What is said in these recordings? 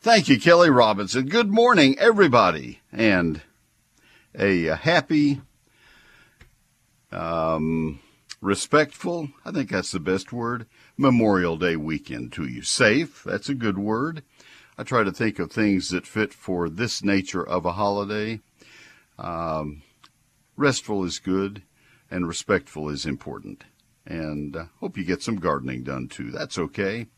Thank you, Kelly Robinson. Good morning, everybody, and a, happy, um, respectful, I think that's the best word, Memorial Day weekend to you. Safe, that's a good word. I try to think of things that fit for this nature of a holiday. Um, restful is good, and respectful is important. And uh, hope you get some gardening done too. That's okay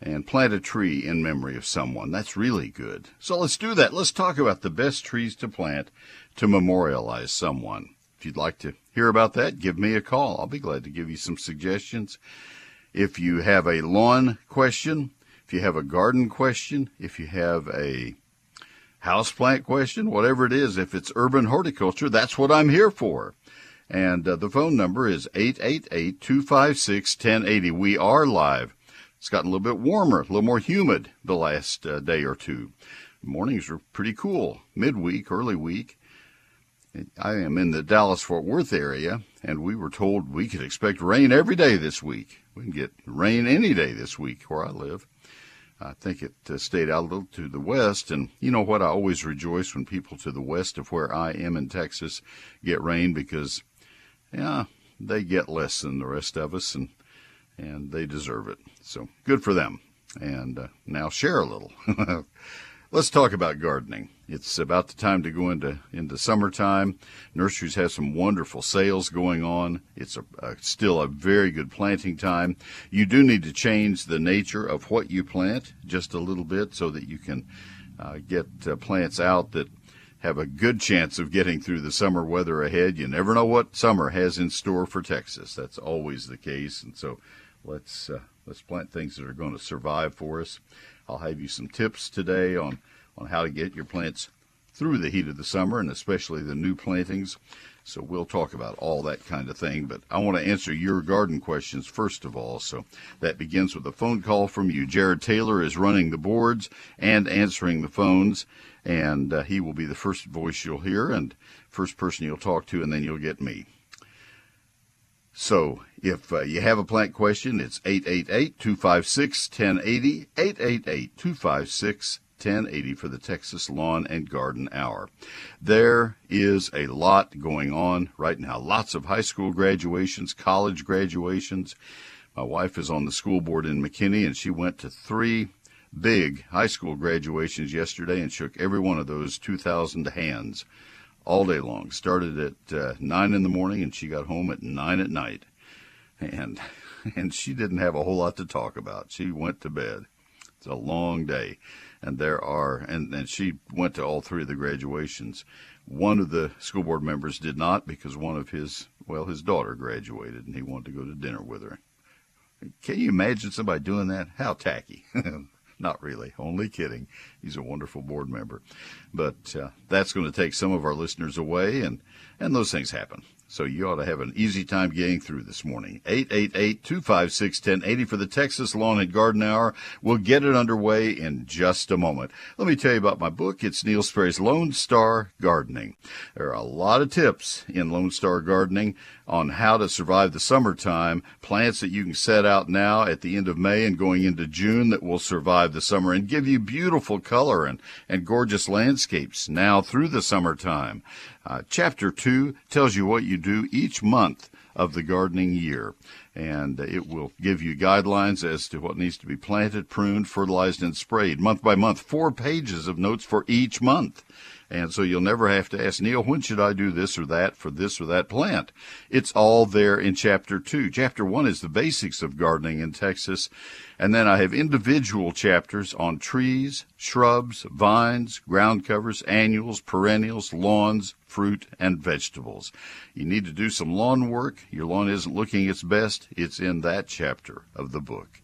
and plant a tree in memory of someone. That's really good. So let's do that. Let's talk about the best trees to plant to memorialize someone. If you'd like to hear about that, give me a call. I'll be glad to give you some suggestions. If you have a lawn question, if you have a garden question, if you have a houseplant question, whatever it is, if it's urban horticulture, that's what I'm here for. And uh, the phone number is 888 256 1080. We are live it's gotten a little bit warmer, a little more humid the last uh, day or two. Mornings are pretty cool, midweek, early week. I am in the Dallas Fort Worth area, and we were told we could expect rain every day this week. We can get rain any day this week where I live. I think it uh, stayed out a little to the west, and you know what? I always rejoice when people to the west of where I am in Texas get rain because, yeah, they get less than the rest of us, and and they deserve it. So good for them. And uh, now share a little. Let's talk about gardening. It's about the time to go into into summertime. Nurseries have some wonderful sales going on. It's a, a, still a very good planting time. You do need to change the nature of what you plant just a little bit so that you can uh, get uh, plants out that have a good chance of getting through the summer weather ahead. You never know what summer has in store for Texas. That's always the case, and so let's uh, let's plant things that are going to survive for us. I'll have you some tips today on on how to get your plants through the heat of the summer and especially the new plantings. So we'll talk about all that kind of thing, but I want to answer your garden questions first of all. So that begins with a phone call from you. Jared Taylor is running the boards and answering the phones, and uh, he will be the first voice you'll hear and first person you'll talk to, and then you'll get me. So if uh, you have a plant question, it's 888-256-1080, 888-256-1080 for the Texas Lawn and Garden Hour. There is a lot going on right now. Lots of high school graduations, college graduations. My wife is on the school board in McKinney and she went to three big high school graduations yesterday and shook every one of those 2,000 hands all day long. Started at uh, nine in the morning, and she got home at nine at night, and and she didn't have a whole lot to talk about. She went to bed. It's a long day, and there are and and she went to all three of the graduations. One of the school board members did not because one of his well his daughter graduated, and he wanted to go to dinner with her. Can you imagine somebody doing that? How tacky. Not really. Only kidding. He's a wonderful board member. But uh, that's going to take some of our listeners away, and, and those things happen. So you ought to have an easy time getting through this morning. 888-256-1080 for the Texas Lawn and Garden Hour. We'll get it underway in just a moment. Let me tell you about my book. It's Neil Sperry's Lone Star Gardening. There are a lot of tips in Lone Star Gardening on how to survive the summertime, plants that you can set out now at the end of May and going into June that will survive the summer and give you beautiful color and, and gorgeous landscapes now through the summertime. Uh, chapter 2 tells you what you do each month of the gardening year. And it will give you guidelines as to what needs to be planted, pruned, fertilized, and sprayed month by month. Four pages of notes for each month. And so you'll never have to ask, Neil, when should I do this or that for this or that plant? It's all there in chapter two. Chapter one is the basics of gardening in Texas. And then I have individual chapters on trees, shrubs, vines, ground covers, annuals, perennials, lawns, fruit, and vegetables. You need to do some lawn work. Your lawn isn't looking its best. It's in that chapter of the book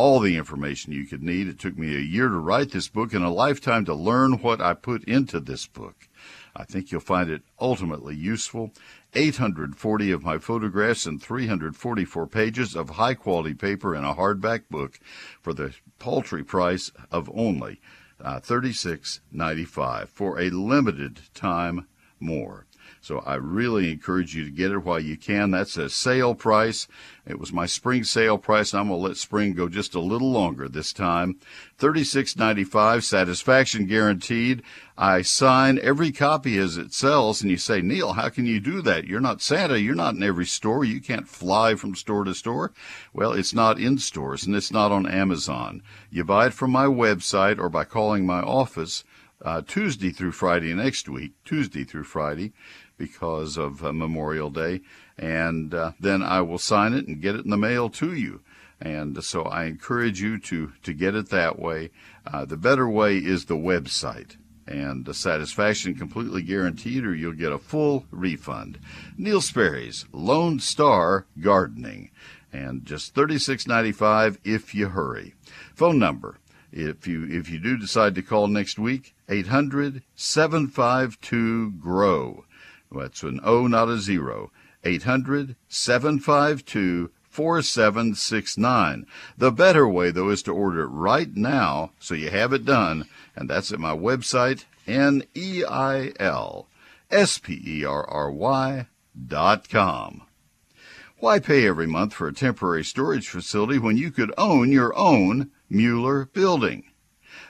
all the information you could need. It took me a year to write this book and a lifetime to learn what I put into this book. I think you'll find it ultimately useful. 840 of my photographs and 344 pages of high quality paper in a hardback book for the paltry price of only uh, $36.95 for a limited time more. So I really encourage you to get it while you can. That's a sale price. It was my spring sale price. I'm going to let spring go just a little longer this time. $36.95, satisfaction guaranteed. I sign every copy as it sells, and you say, Neil, how can you do that? You're not Santa. You're not in every store. You can't fly from store to store. Well, it's not in stores, and it's not on Amazon. You buy it from my website or by calling my office uh, Tuesday through Friday next week, Tuesday through Friday, because of uh, Memorial Day, and uh, then I will sign it and get it in the mail to you. And so I encourage you to to get it that way. Uh, the better way is the website. And the satisfaction completely guaranteed, or you'll get a full refund. Neil Sperry's Lone Star Gardening, and just thirty-six ninety-five if you hurry. Phone number if you if you do decide to call next week 800 752 grow that's an O, not a zero. 800 752 4769. The better way, though, is to order it right now so you have it done, and that's at my website, N E I L S P E R R Y dot com. Why pay every month for a temporary storage facility when you could own your own Mueller building?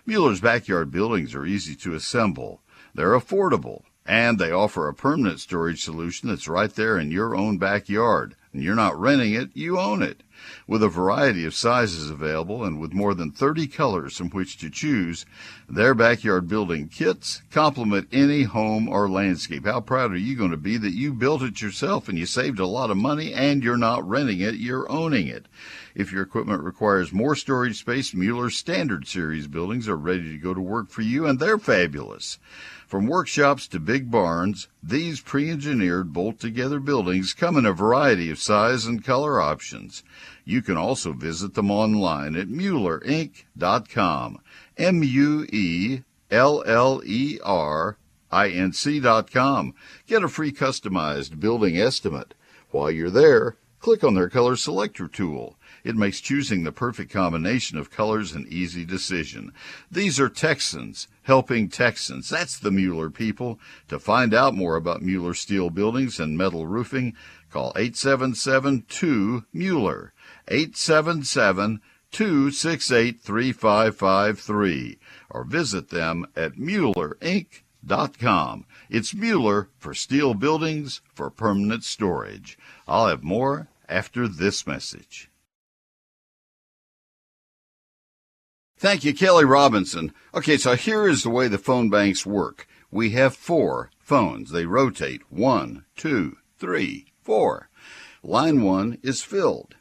Mueller's backyard buildings are easy to assemble. They're affordable and they offer a permanent storage solution that's right there in your own backyard. And you're not renting it, you own it. With a variety of sizes available and with more than 30 colors from which to choose, their backyard building kits complement any home or landscape. How proud are you going to be that you built it yourself and you saved a lot of money and you're not renting it, you're owning it. If your equipment requires more storage space, Mueller's Standard Series buildings are ready to go to work for you and they're fabulous. From workshops to big barns, these pre-engineered bolt-together buildings come in a variety of size and color options. You can also visit them online at muellerinc.com. M-U-E-L-L-E-R-I-N-C.com. Get a free customized building estimate. While you're there, click on their color selector tool. It makes choosing the perfect combination of colors an easy decision. These are Texans helping Texans. That's the Mueller people. To find out more about Mueller steel buildings and metal roofing, call 877-2 877 268 3553 or visit them at MuellerInc.com. It's Mueller for steel buildings for permanent storage. I'll have more after this message. Thank you, Kelly Robinson. Okay, so here is the way the phone banks work. We have four phones. They rotate. One, two, three, four. Line one is filled.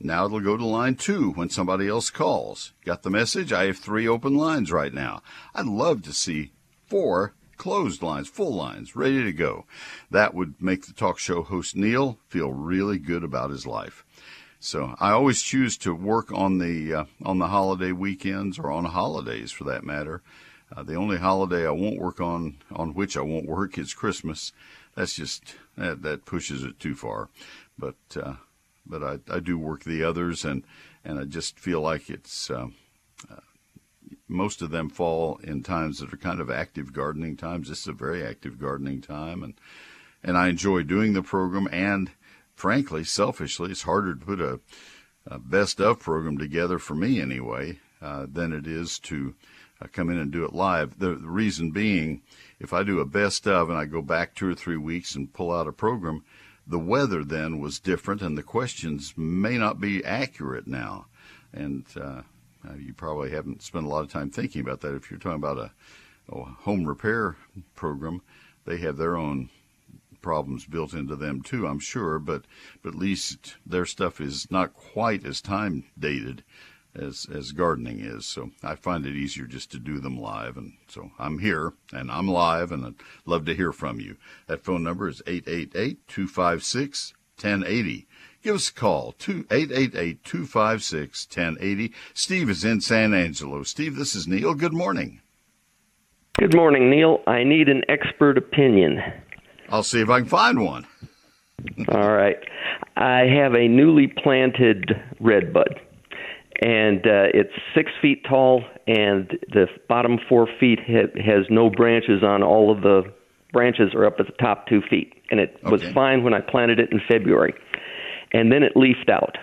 Now it'll go to line two when somebody else calls. Got the message? I have three open lines right now. I'd love to see four closed lines, full lines, ready to go. That would make the talk show host Neil feel really good about his life. So I always choose to work on the uh, on the holiday weekends or on holidays for that matter. Uh, the only holiday I won't work on on which I won't work is Christmas. That's just that, that pushes it too far. But uh, but I, I do work the others and and I just feel like it's uh, uh, most of them fall in times that are kind of active gardening times. This is a very active gardening time and and I enjoy doing the program and frankly, selfishly, it's harder to put a, a best of program together for me anyway uh, than it is to uh, come in and do it live. The, the, reason being, if I do a best of and I go back two or three weeks and pull out a program, the weather then was different and the questions may not be accurate now. And uh, uh you probably haven't spent a lot of time thinking about that. If you're talking about a, a home repair program, they have their own problems built into them too, I'm sure, but, but at least their stuff is not quite as time dated as as gardening is. So I find it easier just to do them live. And so I'm here and I'm live and I'd love to hear from you. That phone number is 888-256-1080. Give us a call, 888-256-1080. Steve is in San Angelo. Steve, this is Neil. Good morning. Good morning, Neil. I need an expert opinion. I'll see if I can find one. All right. I have a newly planted redbud, and uh, it's six feet tall, and the bottom four feet ha- has no branches on all of the branches are up at the top two feet, and it was fine when I planted it in February. And then it leafed out.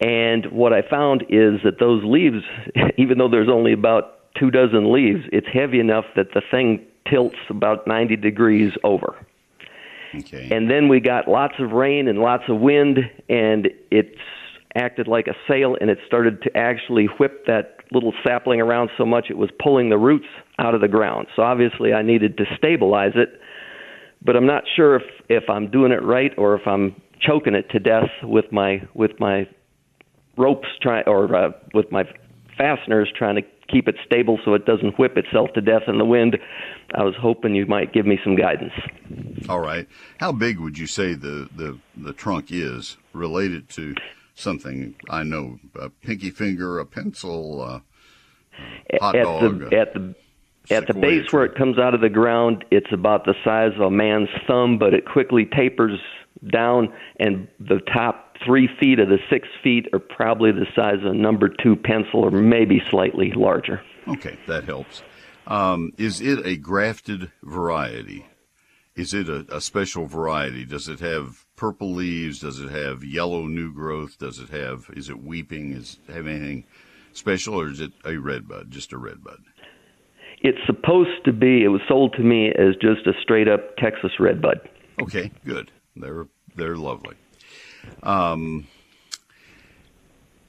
And what I found is that those leaves, even though there's only about two dozen leaves, it's heavy enough that the thing tilts about 90 degrees over. Okay. And then we got lots of rain and lots of wind, and it's acted like a sail, and it started to actually whip that little sapling around so much it was pulling the roots out of the ground. So obviously, I needed to stabilize it, but I'm not sure if if I'm doing it right or if I'm choking it to death with my with my ropes try or uh, with my fasteners trying to keep it stable so it doesn't whip itself to death in the wind. I was hoping you might give me some guidance. All right. How big would you say the, the, the trunk is related to something I know? A pinky finger, a pencil, uh, hot at dog. the at the at the base where it comes out of the ground, it's about the size of a man's thumb, but it quickly tapers down, and the top three feet of the six feet are probably the size of a number two pencil, or maybe slightly larger. Okay, that helps. Um, is it a grafted variety? Is it a, a special variety? Does it have purple leaves? Does it have yellow new growth? Does it have? Is it weeping? Is it have anything special, or is it a red bud? Just a red bud. It's supposed to be. It was sold to me as just a straight up Texas red bud. Okay, good. They're they're lovely. Um,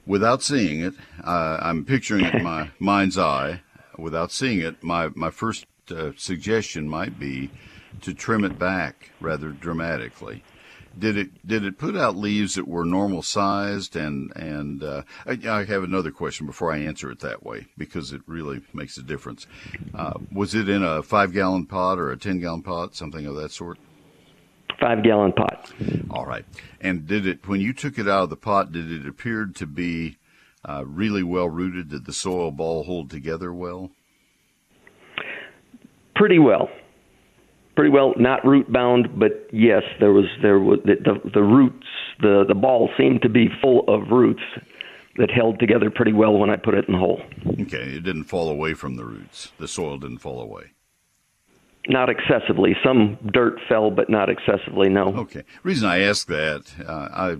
without seeing it, uh, I'm picturing it in my mind's eye. Without seeing it, my my first uh, suggestion might be to trim it back rather dramatically. Did it did it put out leaves that were normal sized and and uh, I, I have another question before I answer it that way because it really makes a difference. Uh, was it in a five gallon pot or a ten gallon pot, something of that sort? Five gallon pot. All right. And did it, when you took it out of the pot, did it appear to be uh, really well rooted? Did the soil ball hold together well? Pretty well. Pretty well, not root bound, but yes, there was there was the the, the roots the the ball seemed to be full of roots that held together pretty well when I put it in the hole. Okay. It didn't fall away from the roots. The soil didn't fall away. Not excessively. Some dirt fell, but not excessively. No. Okay. Reason I ask that, uh, I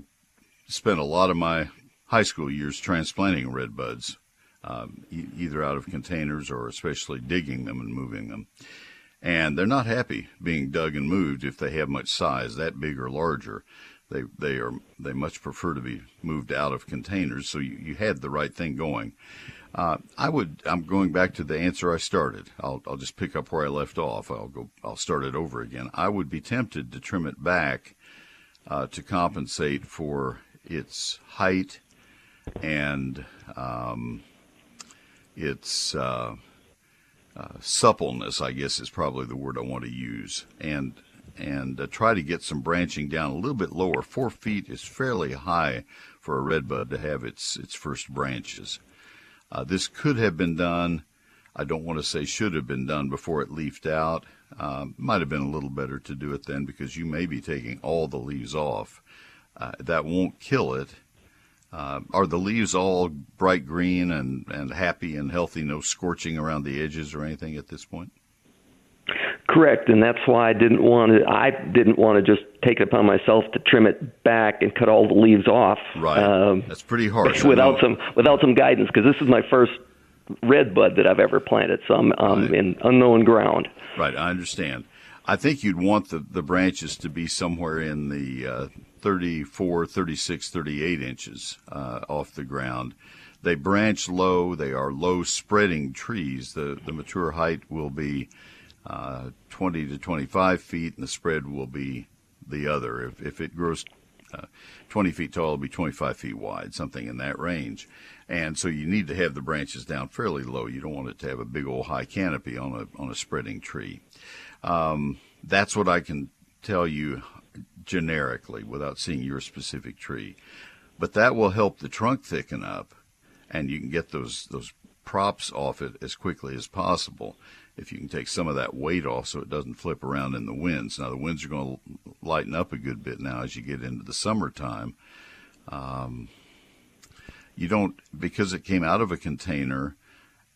spent a lot of my high school years transplanting red buds, um, e- either out of containers or especially digging them and moving them. And they're not happy being dug and moved if they have much size, that big or larger. They they are they much prefer to be moved out of containers. So you, you had the right thing going. Uh, I would. I'm going back to the answer I started. I'll, I'll just pick up where I left off. I'll go. I'll start it over again. I would be tempted to trim it back uh, to compensate for its height and um, its uh, uh, suppleness. I guess is probably the word I want to use. And and uh, try to get some branching down a little bit lower. Four feet is fairly high for a redbud to have its its first branches. Uh, this could have been done. I don't want to say should have been done before it leafed out. Um, might have been a little better to do it then because you may be taking all the leaves off. Uh, that won't kill it. Uh, are the leaves all bright green and, and happy and healthy, no scorching around the edges or anything at this point? Correct, and that's why I didn't want to. I didn't want to just take it upon myself to trim it back and cut all the leaves off. Right. Um, That's pretty harsh. Without some without some guidance, because this is my first red bud that I've ever planted, so I'm um, Right. in unknown ground. Right, I understand. I think you'd want the, the branches to be somewhere in the uh, 34, 36, 38 inches uh, off the ground. They branch low. They are low spreading trees. The, the mature height will be uh, 20 to 25 feet, and the spread will be the other. If, if it grows uh, 20 feet tall, it'll be 25 feet wide, something in that range. And so you need to have the branches down fairly low. You don't want it to have a big old high canopy on a on a spreading tree. Um, that's what I can tell you generically without seeing your specific tree. But that will help the trunk thicken up, and you can get those those props off it as quickly as possible. If you can take some of that weight off so it doesn't flip around in the winds. Now the winds are going to lighten up a good bit now as you get into the summertime. Um, you don't because it came out of a container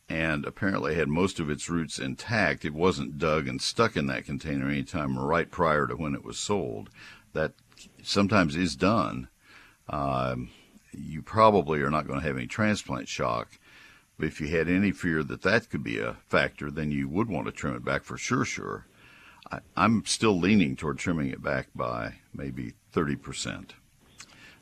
and apparently had most of its roots intact. It wasn't dug and stuck in that container anytime right prior to when it was sold. That sometimes is done. Um, you probably are not going to have any transplant shock. But if you had any fear that that could be a factor, then you would want to trim it back for sure, sure. I, I'm still leaning toward trimming it back by maybe 30%.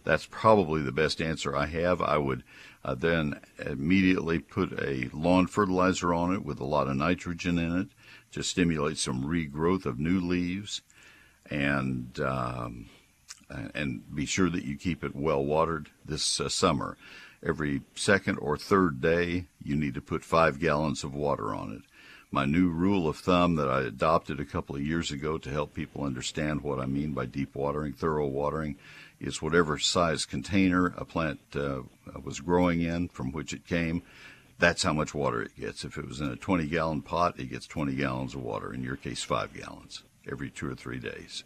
That's probably the best answer I have. I would uh, then immediately put a lawn fertilizer on it with a lot of nitrogen in it to stimulate some regrowth of new leaves, and um, and be sure that you keep it well watered this uh, summer. Every second or third day, you need to put five gallons of water on it. My new rule of thumb that I adopted a couple of years ago to help people understand what I mean by deep watering, thorough watering, is whatever size container a plant uh, was growing in from which it came, that's how much water it gets. If it was in a 20 gallon pot, it gets 20 gallons of water, in your case, five gallons every two or three days.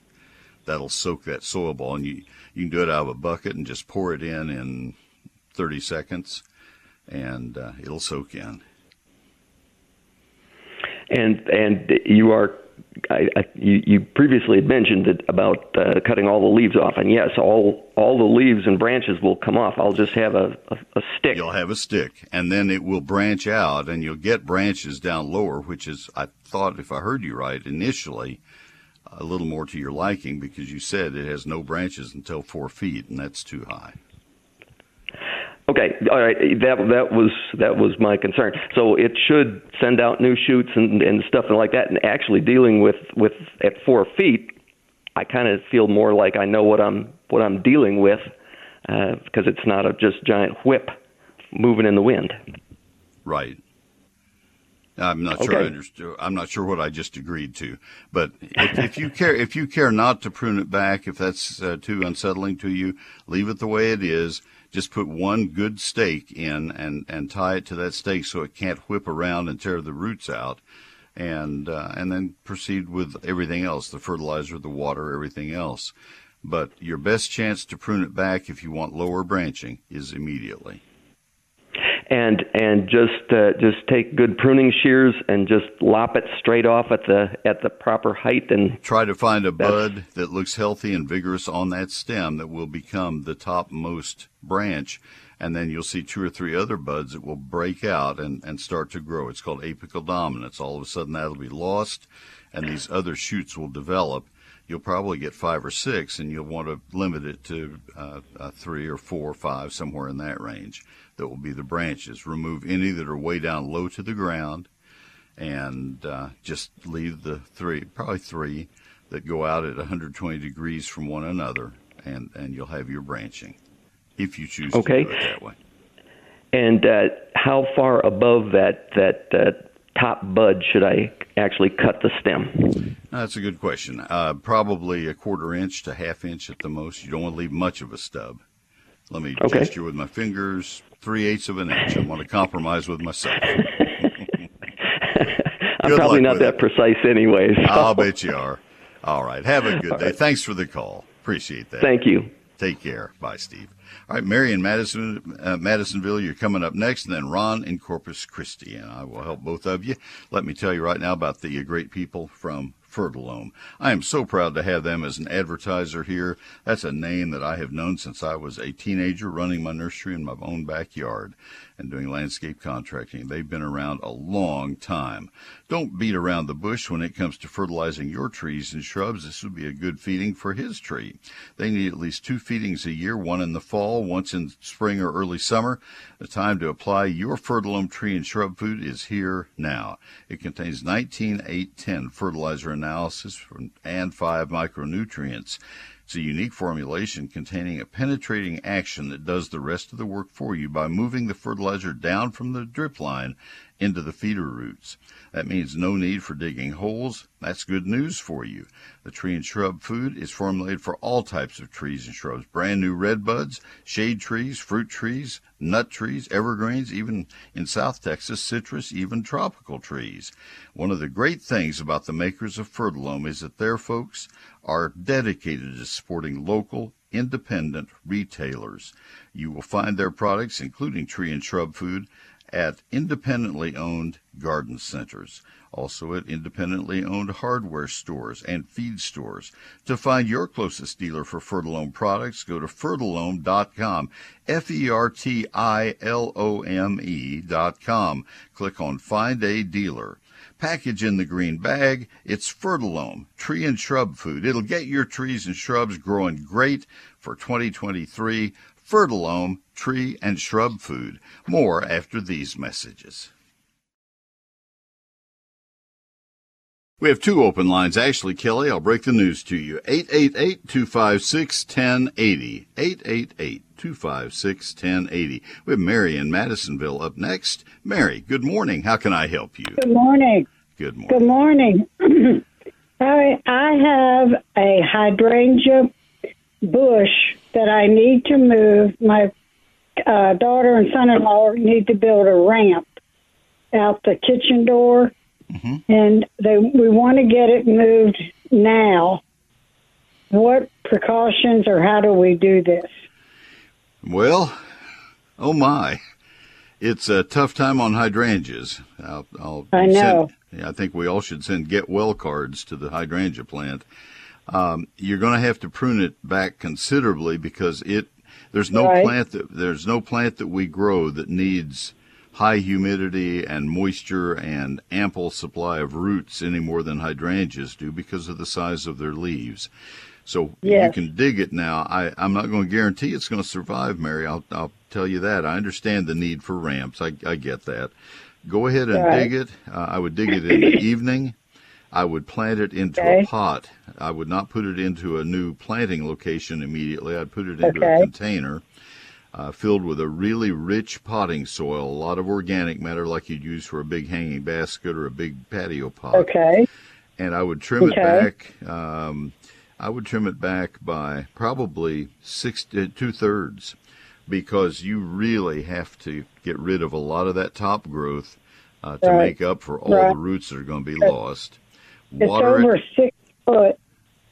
That'll soak that soil ball, and you, you can do it out of a bucket and just pour it in in 30 seconds, and uh, it'll soak in. And and you are I, I, you, you previously had mentioned that about uh, cutting all the leaves off, and yes, all all the leaves and branches will come off. I'll just have a, a, a stick. You'll have a stick, and then it will branch out, and you'll get branches down lower, which is, I thought, if I heard you right, initially a little more to your liking because you said it has no branches until four feet, and that's too high. Okay, all right. That that was that was my concern. So it should send out new shoots and and stuff and like that. And actually dealing with with at four feet, I kind of feel more like I know what I'm what I'm dealing with because uh, it's not a just giant whip moving in the wind. Right. I'm not okay. sure I understood. I'm not sure what I just agreed to. But if, if, you care, if you care not to prune it back, if that's uh, too unsettling to you, leave it the way it is. Just put one good stake in and, and tie it to that stake so it can't whip around and tear the roots out. And, uh, and then proceed with everything else, the fertilizer, the water, everything else. But your best chance to prune it back if you want lower branching is immediately and and just uh, just take good pruning shears and just lop it straight off at the at the proper height and try to find a bud that looks healthy and vigorous on that stem that will become the topmost branch and then you'll see two or three other buds that will break out and, and start to grow. It's called apical dominance. All of a sudden that'll be lost and these other shoots will develop. You'll probably get five or six and you'll want to limit it to uh, uh, three or four or five, somewhere in that range that will be the branches. Remove any that are way down low to the ground and uh, just leave the three, probably three, that go out at 120 degrees from one another, and, and you'll have your branching if you choose okay. to do it that way. And uh, how far above that that uh, top bud should I actually cut the stem? That's a good question. Uh, probably a quarter inch to half inch at the most. You don't want to leave much of a stub. Let me okay. gesture with my fingers, three eighths of an inch. I'm going to compromise with myself. I'm probably not that it. precise anyway. So. I'll bet you are. All right. Have a good All day. Right. Thanks for the call. Appreciate that. Thank you. Take care. Bye, Steve. All right, Mary in Madison, uh, Madisonville, you're coming up next, and then Ron in Corpus Christi, and I will help both of you. Let me tell you right now about the great people from Fertilome. I am so proud to have them as an advertiser here. That's a name that I have known since I was a teenager running my nursery in my own backyard and doing landscape contracting. They've been around a long time. Don't beat around the bush when it comes to fertilizing your trees and shrubs. This would be a good feeding for his tree. They need at least two feedings a year, one in the fall, once in spring or early summer. The time to apply your Fertilome tree and shrub food is here now. It contains 19-8-10 fertilizer analysis and 5 micronutrients. It's a unique formulation containing a penetrating action that does the rest of the work for you by moving the fertilizer down from the drip line into the feeder roots. That means no need for digging holes. That's good news for you. The tree and shrub food is formulated for all types of trees and shrubs. Brand new red buds, shade trees, fruit trees, nut trees, evergreens, even in South Texas, citrus, even tropical trees. One of the great things about the makers of Fertilome is that their folks are dedicated to supporting local, independent retailers. You will find their products, including tree and shrub food, at independently owned garden centers, also at independently owned hardware stores and feed stores. To find your closest dealer for Fertilome products, go to fertilome.com, F-E-R-T-I-L-O-M-E dot com. Click on Find a Dealer. Package in the green bag. It's Fertilome, tree and shrub food. It'll get your trees and shrubs growing great for 2023. Fertilome, tree and shrub food. More after these messages. We have two open lines. Ashley Kelly, I'll break the news to you. 888-256-1080. 888-256-1080. We have Mary in Madisonville up next. Mary, good morning. How can I help you? Good morning. Good morning. Good morning. I, I have a hydrangea bush that I need to move. My uh, daughter and son-in-law need to build a ramp out the kitchen door, Mhm. and they we want to get it moved now. What precautions or how do we do this? Well, oh my. It's a tough time on hydrangeas. I'll, I'll I know. Send, I think we all should send get well cards to the hydrangea plant. Um, you're going to have to prune it back considerably because it there's no Right. plant that there's no plant that we grow that needs high humidity and moisture and ample supply of roots any more than hydrangeas do because of the size of their leaves. So you can dig it now. I, I'm not going to guarantee it's going to survive, Mary. I'll, I'll tell you that. I understand the need for ramps. I, I get that. Go ahead and Right. dig it. Uh, I would dig it in the evening. I would plant it into Okay. a pot. I would not put it into a new planting location immediately. I'd put it into a Okay. container uh, filled with a really rich potting soil, a lot of organic matter like you'd use for a big hanging basket or a big patio pot Okay. and I would trim it back. Um, I would trim it back by probably six two thirds, because you really have to get rid of a lot of that top growth uh, to Right. make up for all Right. the roots that are going to be lost. It's Water over it. six foot.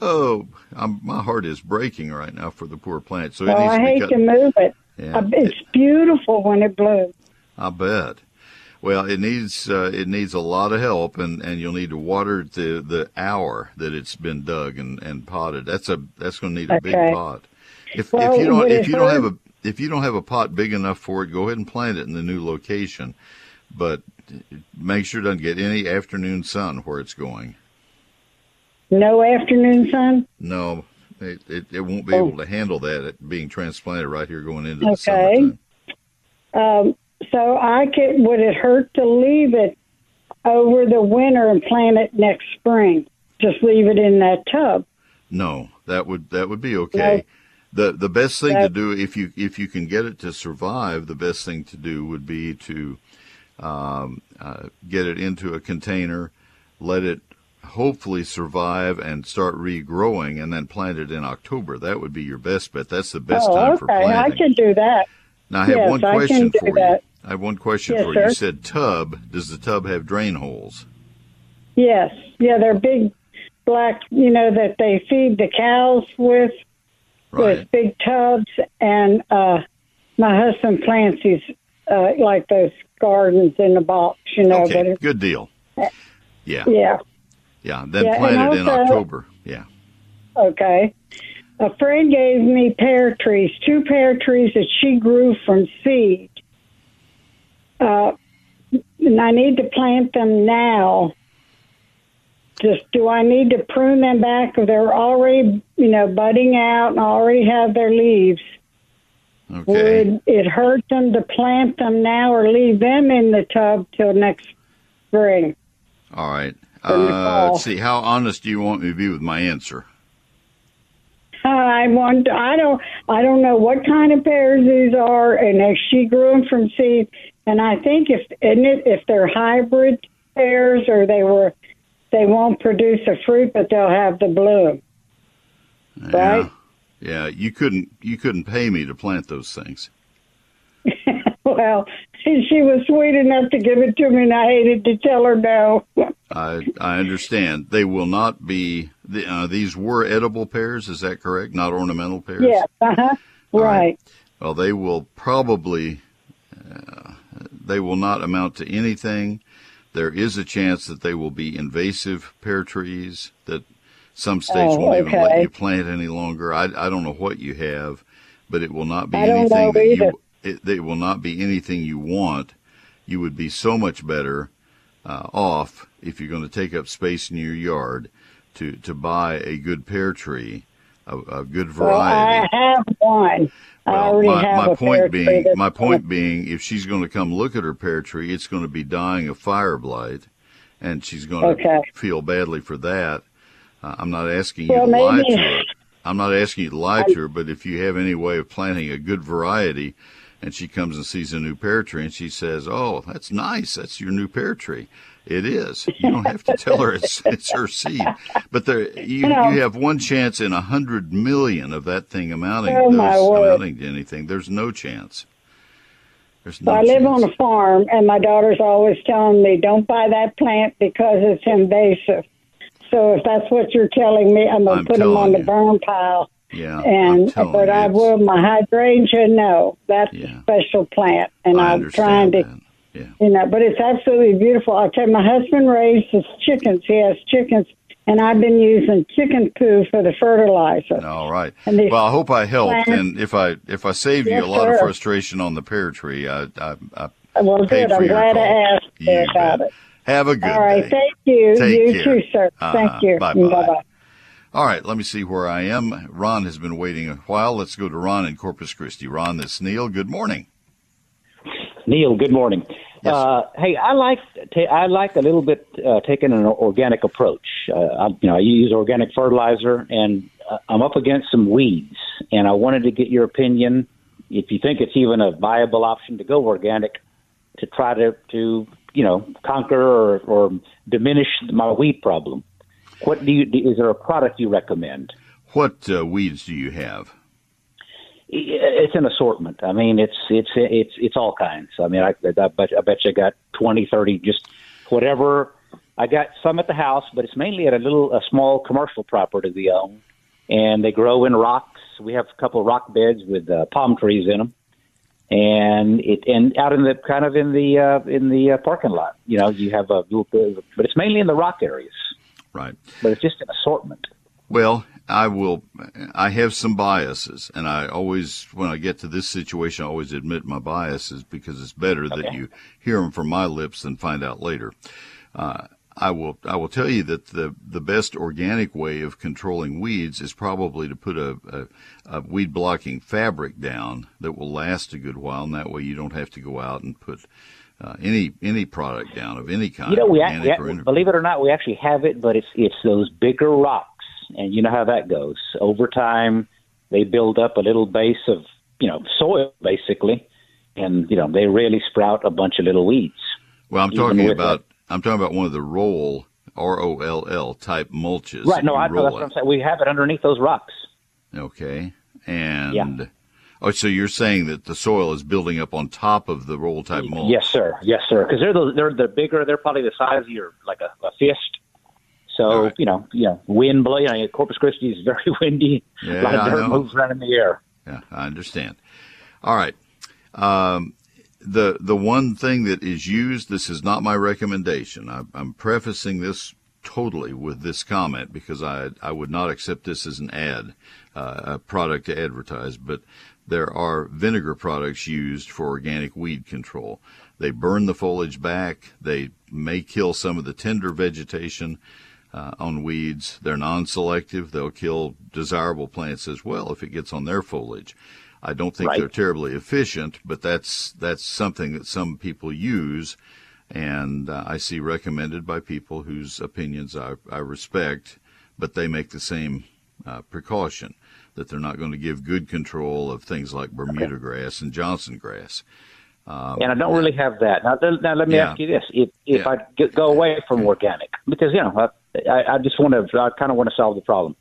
Oh, I'm, my heart is breaking right now for the poor plant. So it Well, needs I hate to move it. Yeah, It's beautiful when it blooms. I bet. Well, it needs uh, it needs a lot of help, and, and you'll need to water it the the hour that it's been dug and, and potted. That's a that's going to need a big pot. If Well, if you don't if you don't have a if you don't have a pot big enough for it, go ahead and plant it in the new location, but make sure it doesn't get any afternoon sun where it's going. No afternoon sun. No, it it, it won't be Oh. able to handle that. Being transplanted right here going into the Okay. summertime. Um, so I could. Would it hurt to leave it over the winter and plant it next spring? Just leave it in that tub. No, that would that would be okay. The the best thing to do if you if you can get it to survive, the best thing to do would be to um, uh, get it into a container, let it hopefully survive and start regrowing, and then plant it in October. That would be your best bet. That's the best oh, time for okay. I can do that. now I have yes, one question for you. I have one question Yes, for you. You said tub. Does the tub have drain holes? Yes. Yeah, they're big black. You know that they feed the cows with Right. with big tubs, and uh, my husband plants these uh, like those gardens in the box. You know, but Okay. it's, Good deal. Yeah. yeah. Yeah. Then Yeah, plant and it in October. Yeah. Okay. A friend gave me pear trees, two pear trees that she grew from seed. Uh, and I need to plant them now. Just do I need to prune them back? Or they're already, you know, budding out and already have their leaves. Okay. Would it hurt them to plant them now or leave them in the tub till next spring? All right. Uh, let's see. How honest do you want me to be with my answer? I want. I don't. I don't know what kind of pears these are, and if she grew them from seed. And I think if isn't it if they're hybrid pears or they were, they won't produce a fruit, but they'll have the bloom. Right. Yeah. Yeah. You couldn't. You couldn't pay me to plant those things. Well, she, she was sweet enough to give it to me, and I hated to tell her no. I I understand. They will not be. The, uh, these were edible pears. Is that correct? Not ornamental pears. yes. Uh huh. All right. Right. Well, they will probably. Uh, they will not amount to anything. There is a chance that they will be invasive pear trees that some states Oh, won't even let you plant any longer. I, I don't know what you have, but it will not be I don't anything know that either. you it, it will not be anything you want. You would be so much better uh, off if you're going to take up space in your yard to to buy a good pear tree, a, a good Well, I have one. I Well, already my, have my point being, my point being, if she's going to come look at her pear tree, it's going to be dying of fire blight, and she's going to feel badly for that. Uh, I'm not asking you Well, to lie to her. I'm not asking you to lie to her, but if you have any way of planting a good variety, and she comes and sees a new pear tree, and she says, "Oh, that's nice. That's your new pear tree." It is. You don't have to tell her it's it's her seed, but there you know. you have one chance in a hundred million of that thing amounting Oh, those amounting to anything. There's no chance. There's no I live chance. on a farm, and my daughter's always telling me, "Don't buy that plant because it's invasive." So if that's what you're telling me, I'm gonna I'm put them on telling the burn pile. Yeah, And but I will my hydrangea. No, that's Yeah. a special plant, and I I'm trying to, that. Yeah. you know. But it's absolutely beautiful. I tell you, my husband raises chickens. He has chickens, and I've been using chicken poo for the fertilizer. All right. And Well, I hope I helped, plants- and if I if I saved you a lot of frustration on the pear tree, I I, I Well, good. I'm glad call. I asked You about bet. it. Have a good All right. day. Thank you. Take you care. too, sir. Uh-huh. Thank you. Bye-bye. Bye-bye. All right, let me see where I am. Ron has been waiting a while. Let's go to Ron in Corpus Christi. Ron, this is Neil. Good morning. Neil, good morning. Yes. Uh, hey, I like ta- I like a little bit uh, taking an organic approach. Uh, I, you know, I use organic fertilizer, and uh, I'm up against some weeds, and I wanted to get your opinion if you think it's even a viable option to go organic to try to to you know conquer or, or diminish my weed problem. What do you is there a product you recommend? What uh, weeds do you have? It's an assortment. I mean, it's it's it's it's all kinds. I mean, I, I bet I bet you got twenty, thirty, just whatever. I got some at the house, but it's mainly at a little a small commercial property we own, and they grow in rocks. We have a couple of rock beds with uh, palm trees in them, and it and out in the kind of in the uh, in the uh, parking lot. You know, you have a little bit, of, but it's mainly in the rock areas. Right. But it's just an assortment. Well, I will. I have some biases, and I always, when I get to this situation, I always admit my biases because it's better that you hear them from my lips than find out later. Uh, I will. I will tell you that the the best organic way of controlling weeds is probably to put a, a, a weed blocking fabric down that will last a good while, and that way you don't have to go out and put uh, any any product down of any kind. You know, we, act, or we in- believe it or not, we actually have it, but it's it's those bigger rocks, and you know how that goes. Over time, they build up a little base of you know soil, basically, and you know they really sprout a bunch of little weeds. Well, I'm talking about I'm talking about one of the roll R O L L type mulches. right? No, I know that's what I'm saying. We have it underneath those rocks. Okay, and Yeah. oh, so you're saying that the soil is building up on top of the roll type mulch? Yes, sir. Yes, sir. Because they're those, they're the bigger. They're probably the size of your like a, a fist. So right. you know, know, wind blow. You know, Corpus Christi is very windy. Yeah, a lot of dirt moves around in the air. Yeah, I understand. All right. Um, the the one thing that is used. This is not my recommendation. I, I'm prefacing this totally with this comment because I I would not accept this as an ad, uh, a product to advertise. But there are vinegar products used for organic weed control. They burn the foliage back. They may kill some of the tender vegetation uh, on weeds. They're non-selective. They'll kill desirable plants as well if it gets on their foliage. I don't think Right. they're terribly efficient, but that's that's something that some people use, and uh, I see recommended by people whose opinions I, I respect, but they make the same uh, precaution that they're not going to give good control of things like Bermuda grass and Johnson grass. Um, and I don't really have that. Now, th- now let me Yeah. ask you this: if if Yeah. I go away from organic, because you know, I, I, I just want to, I kind of want to solve the problem.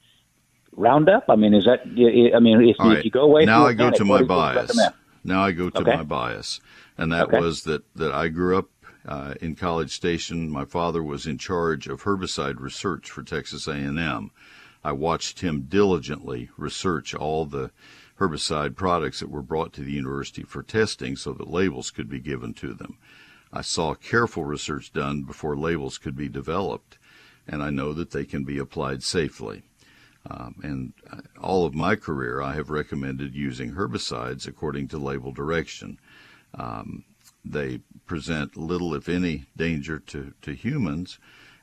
Roundup. I mean, is that? I mean, if, All if you go away now I go to my bias. Now I go to Okay. my bias, and that Okay. was that that I grew up uh, in College Station. My father was in charge of herbicide research for Texas A&M. I watched him diligently research all the herbicide products that were brought to the university for testing so that labels could be given to them. I saw careful research done before labels could be developed, and I know that they can be applied safely. Um, and uh, all of my career, I have recommended using herbicides according to label direction. Um, they present little, if any, danger to, to humans.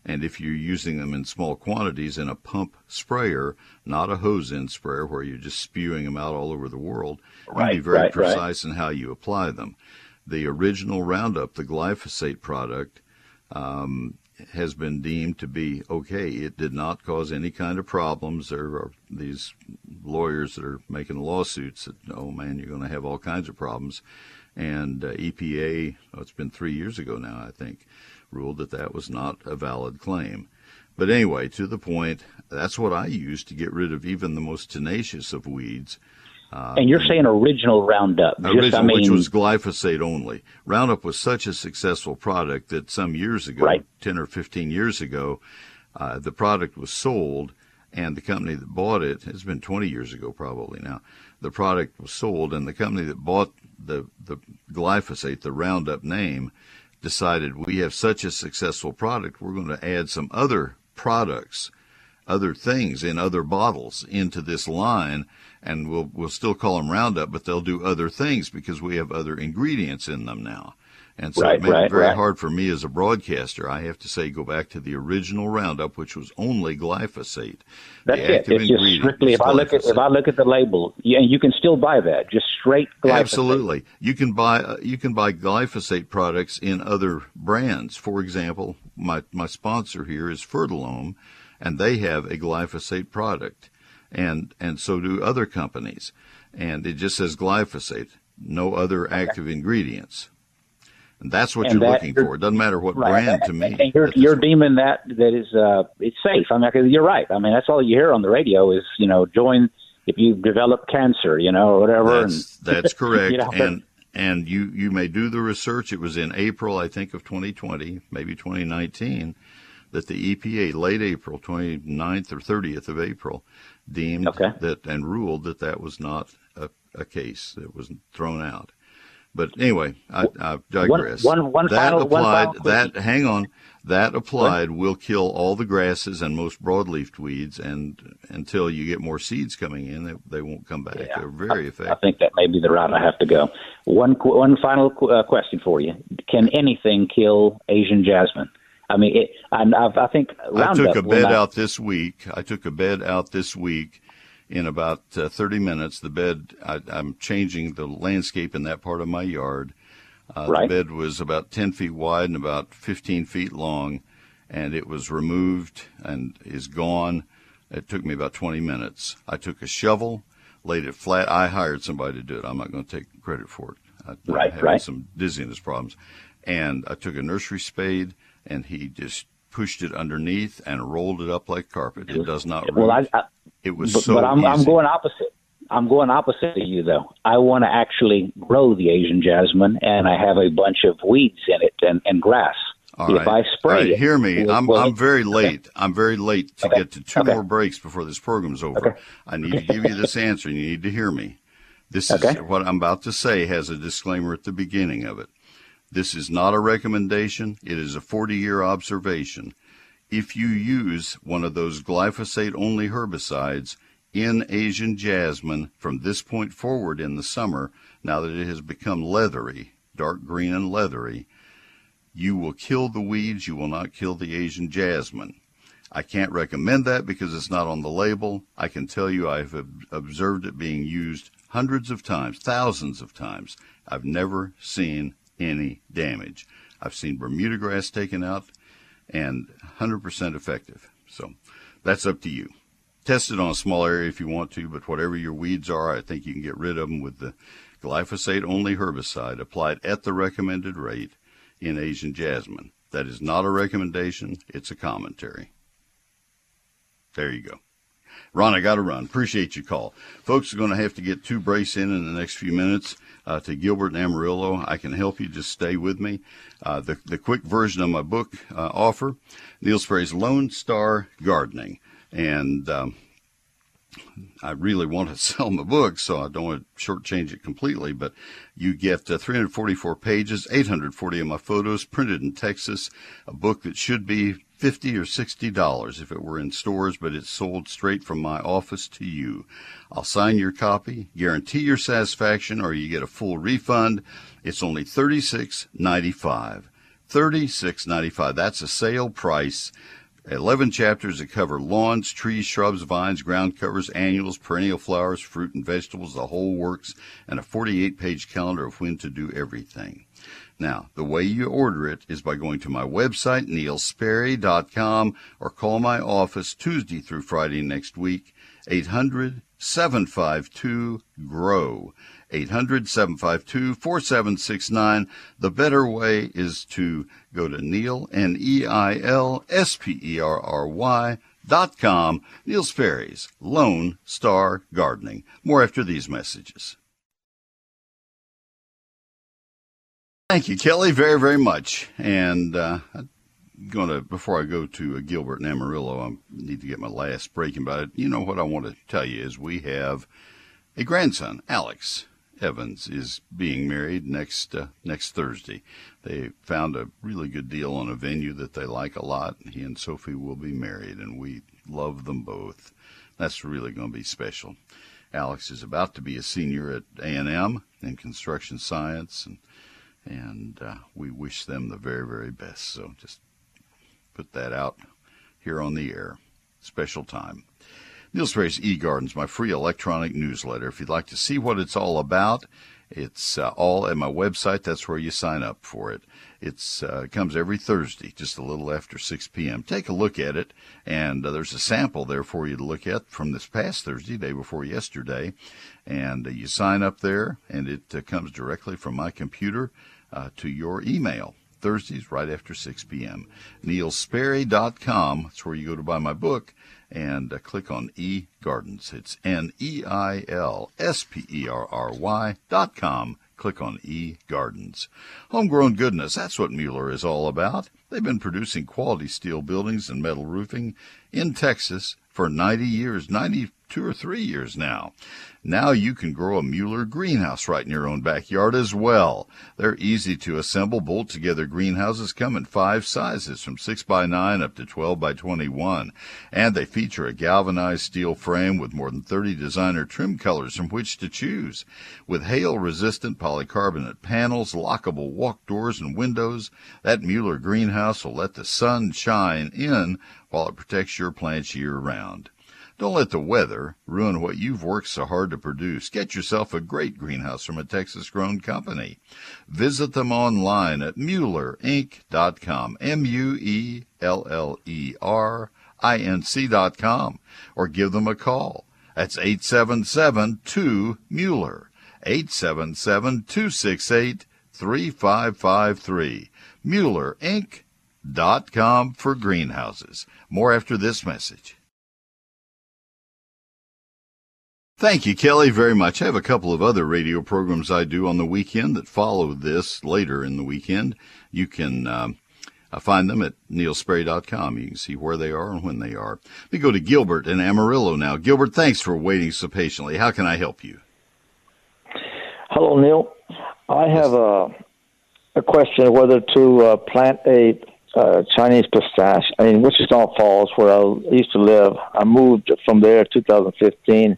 And if you're using them in small quantities in a pump sprayer, not a hose end sprayer where you're just spewing them out all over the world, right, be very right, precise right. in how you apply them. The original Roundup, the glyphosate product, um, has been deemed to be okay. It did not cause any kind of problems. There are these lawyers that are making lawsuits that, oh man, you're going to have all kinds of problems. And uh, EPA, oh, it's been three years ago now, I think, ruled that that was not a valid claim. But anyway, to the point, that's what I use to get rid of even the most tenacious of weeds. Uh, and you're saying original Roundup, original, just, I mean, which was glyphosate only. Roundup was such a successful product that some years ago, right. ten or fifteen years ago, uh, the product was sold, and the company that bought it, it's been 20 years ago probably now, the product was sold, and the company that bought the the glyphosate, the Roundup name, decided we have such a successful product, we're going to add some other products, other things in other bottles into this line, and we'll we'll still call them Roundup, but they'll do other things because we have other ingredients in them now. And so right, it made right, it very right. hard for me as a broadcaster. I have to say, go back to the original Roundup, which was only glyphosate. That's the it. It's just strictly if I look at if I look at the label, yeah, you can still buy that, just straight glyphosate. Absolutely, you can buy uh, you can buy glyphosate products in other brands. For example, my my sponsor here is Fertilome, and they have a glyphosate product, and and so do other companies, and it just says glyphosate, no other active ingredients. And that's what And you're that- looking for. It doesn't matter what Right. brand to me. And you're you're deeming that that is uh it's safe. I mean, you're right. I mean, that's all you hear on the radio is you know join if you develop cancer, you know, or whatever. That's, and, that's correct. you know, and and you you may do the research. It was in April, I think, of 2020, maybe 2019, that the EPA, late April, 29th or 30th of April, deemed Okay. that and ruled that that was not a, a case. It was thrown out. But anyway, I, I digress. one- one that final- one applied. final that hang on. That applied will kill all the grasses and most broadleaf weeds, and until you get more seeds coming in, they, they won't come back. Yeah. They're very I effective. I think that may be the route I have to go. One one final qu- uh, question for you: Can anything kill Asian jasmine? I mean, it, I, I've, I think I took a bed not- out this week. I took a bed out this week in about uh, 30 minutes. The bed, I, I'm changing the landscape in that part of my yard. Uh, Right. The bed was about 10 feet wide and about 15 feet long, and it was removed and is gone. It took me about 20 minutes. I took a shovel, laid it flat. I hired somebody to do it. I'm not going to take credit for it. I, I'm Right, having right. some dizziness problems. And I took a nursery spade, and he just pushed it underneath and rolled it up like carpet. It does not Well, I. I, it was but, so but I'm, I'm going opposite. I'm going opposite of you though. I want to actually grow the Asian jasmine, and I have a bunch of weeds in it and, and grass. All if right. I spray All right, it, hear me. I'm will I'm very late. I'm very late to Okay. get to two Okay. more breaks before this program's over. Okay. I need to give you this answer, and you need to hear me. This is what I'm about to say has a disclaimer at the beginning of it. This is not a recommendation. It is a 40-year observation. If you use one of those glyphosate-only herbicides in Asian jasmine from this point forward in the summer, now that it has become leathery, dark green and leathery, you will kill the weeds, you will not kill the Asian jasmine. I can't recommend that because it's not on the label. I can tell you I've ob- observed it being used hundreds of times, thousands of times. I've never seen any damage. I've seen Bermuda grass taken out and 100% effective. So that's up to you. Test it on a small area if you want to, but whatever your weeds are, I think you can get rid of them with the glyphosate only herbicide applied at the recommended rate in Asian jasmine. That is not a recommendation, it's a commentary. There you go. Ron, I got to run. Appreciate your call. Folks are going to have to get two brace in in the next few minutes uh, to Gilbert and Amarillo. I can help you. Just stay with me. Uh, the, the quick version of my book uh, offer, Neil Sperry's Lone Star Gardening. And um, I really want to sell my book, so I don't want to shortchange it completely. But you get uh, 344 pages, 840 of my photos printed in Texas, a book that should be 50 or 60 dollars if it were in stores, but it's sold straight from my office to you. I'll sign your copy, guarantee your satisfaction, or you get a full refund. It's only 36.95. 36.95. That's a sale price. 11 chapters that cover lawns, trees, shrubs, vines, ground covers, annuals, perennial flowers, fruit and vegetables, the whole works, and a 48 page calendar of when to do everything. Now, the way you order it is by going to my website, neilsperry.com, or call my office Tuesday through Friday next week, 800 752 GROW. 800 752 4769. The better way is to go to Neil, N E I L S P E R R Y dot com. Neil Sperry's Lone Star Gardening. More after these messages. Thank you, Kelly, very, very much. And uh, I'm going to, before I go to uh, Gilbert and Amarillo, I need to get my last breaking. But you know what I want to tell you is we have a grandson, Alex, Evans is being married next uh, next Thursday. They found a really good deal on a venue that they like a lot. He and Sophie will be married, and we love them both. That's really going to be special. Alex is about to be a senior at A&M in construction science, and and uh, we wish them the very very best. So just put that out here on the air. Special time. Neil Sperry's eGardens, my free electronic newsletter. If you'd like to see what it's all about, it's uh, all at my website. That's where you sign up for it. It's uh, comes every Thursday, just a little after 6 p.m. Take a look at it, and uh, there's a sample there for you to look at from this past Thursday, day before yesterday. And uh, you sign up there, and it uh, comes directly from my computer uh, to your email. Thursdays right after 6 p.m. NeilSperry.com. That's where you go to buy my book and uh, click on E Gardens. It's N E I L S P E R R Y dot com. Click on E Gardens. Homegrown goodness, that's what Mueller is all about. They've been producing quality steel buildings and metal roofing in Texas for 90 years, 92 or 3 years now. Now you can grow a Mueller greenhouse right in your own backyard as well. They're easy to assemble, bolt together greenhouses come in five sizes from 6 by 9 up to 12 by 21. And they feature a galvanized steel frame with more than 30 designer trim colors from which to choose. With hail resistant polycarbonate panels, lockable walk doors and windows, that Mueller greenhouse will let the sun shine in while it protects your plants year round. Don't let the weather ruin what you've worked so hard to produce. Get yourself a great greenhouse from a Texas grown company. Visit them online at MuellerInc.com. M-U-E-L-L-E-R I-N-C.com or give them a call. That's 877-2-MUELLER. 877-268-3553. MuellerInc.com for greenhouses. More after this message. Thank you, Kelly, very much. I have a couple of other radio programs I do on the weekend that follow this later in the weekend. You can um, uh, find them at neilsperry.com. You can see where they are and when they are. We go to Gilbert in Amarillo now. Gilbert, thanks for waiting so patiently. How can I help you? Hello, Neil. I have a, a question whether to uh, plant a uh, Chinese pistache. I mean, Wichita Falls, where I used to live. I moved from there in 2015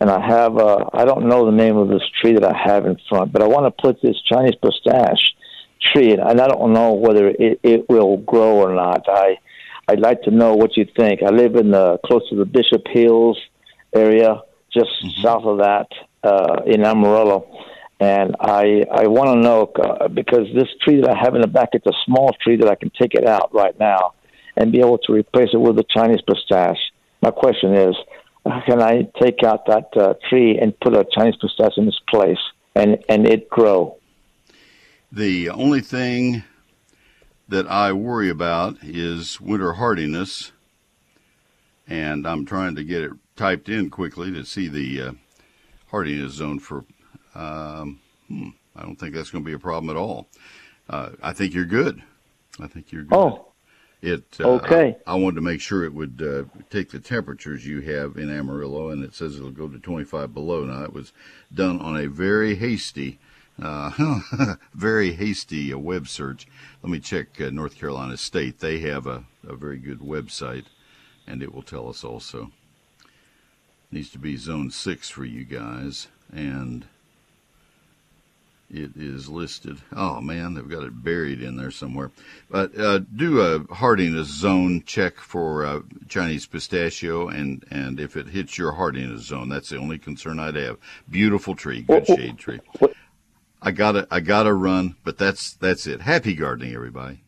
and I have uh, I don't know the name of this tree that I have in front, but I want to put this Chinese pistache tree, and I don't know whether it, it will grow or not. I I'd like to know what you think. I live in the close to the Bishop Hills area, just mm-hmm. south of that uh, in Amarillo, and I I want to know uh, because this tree that I have in the back, it's a small tree that I can take it out right now and be able to replace it with a Chinese pistache. My question is can I take out that uh, tree and put a Chinese pistache in its place and, and it grow? The only thing that I worry about is winter hardiness, and I'm trying to get it typed in quickly to see the uh, hardiness zone for. Um, hmm, I don't think that's going to be a problem at all. Uh, I think you're good. I think you're good. Oh, It uh, okay. I, I, wanted to make sure it would uh, take the temperatures you have in Amarillo, and it says it'll go to 25 below. Now it was done on a very hasty, uh, very hasty uh, web search. Let me check uh, North Carolina State. They have a, a very good website, and it will tell us also. Needs to be zone six for you guys, and it is listed. Oh man, they've got it buried in there somewhere. But uh, do a hardiness zone check for uh, Chinese pistachio, and and if it hits your hardiness zone, that's the only concern I'd have. Beautiful tree, good shade tree. I gotta I gotta run, but that's that's it. Happy gardening, everybody.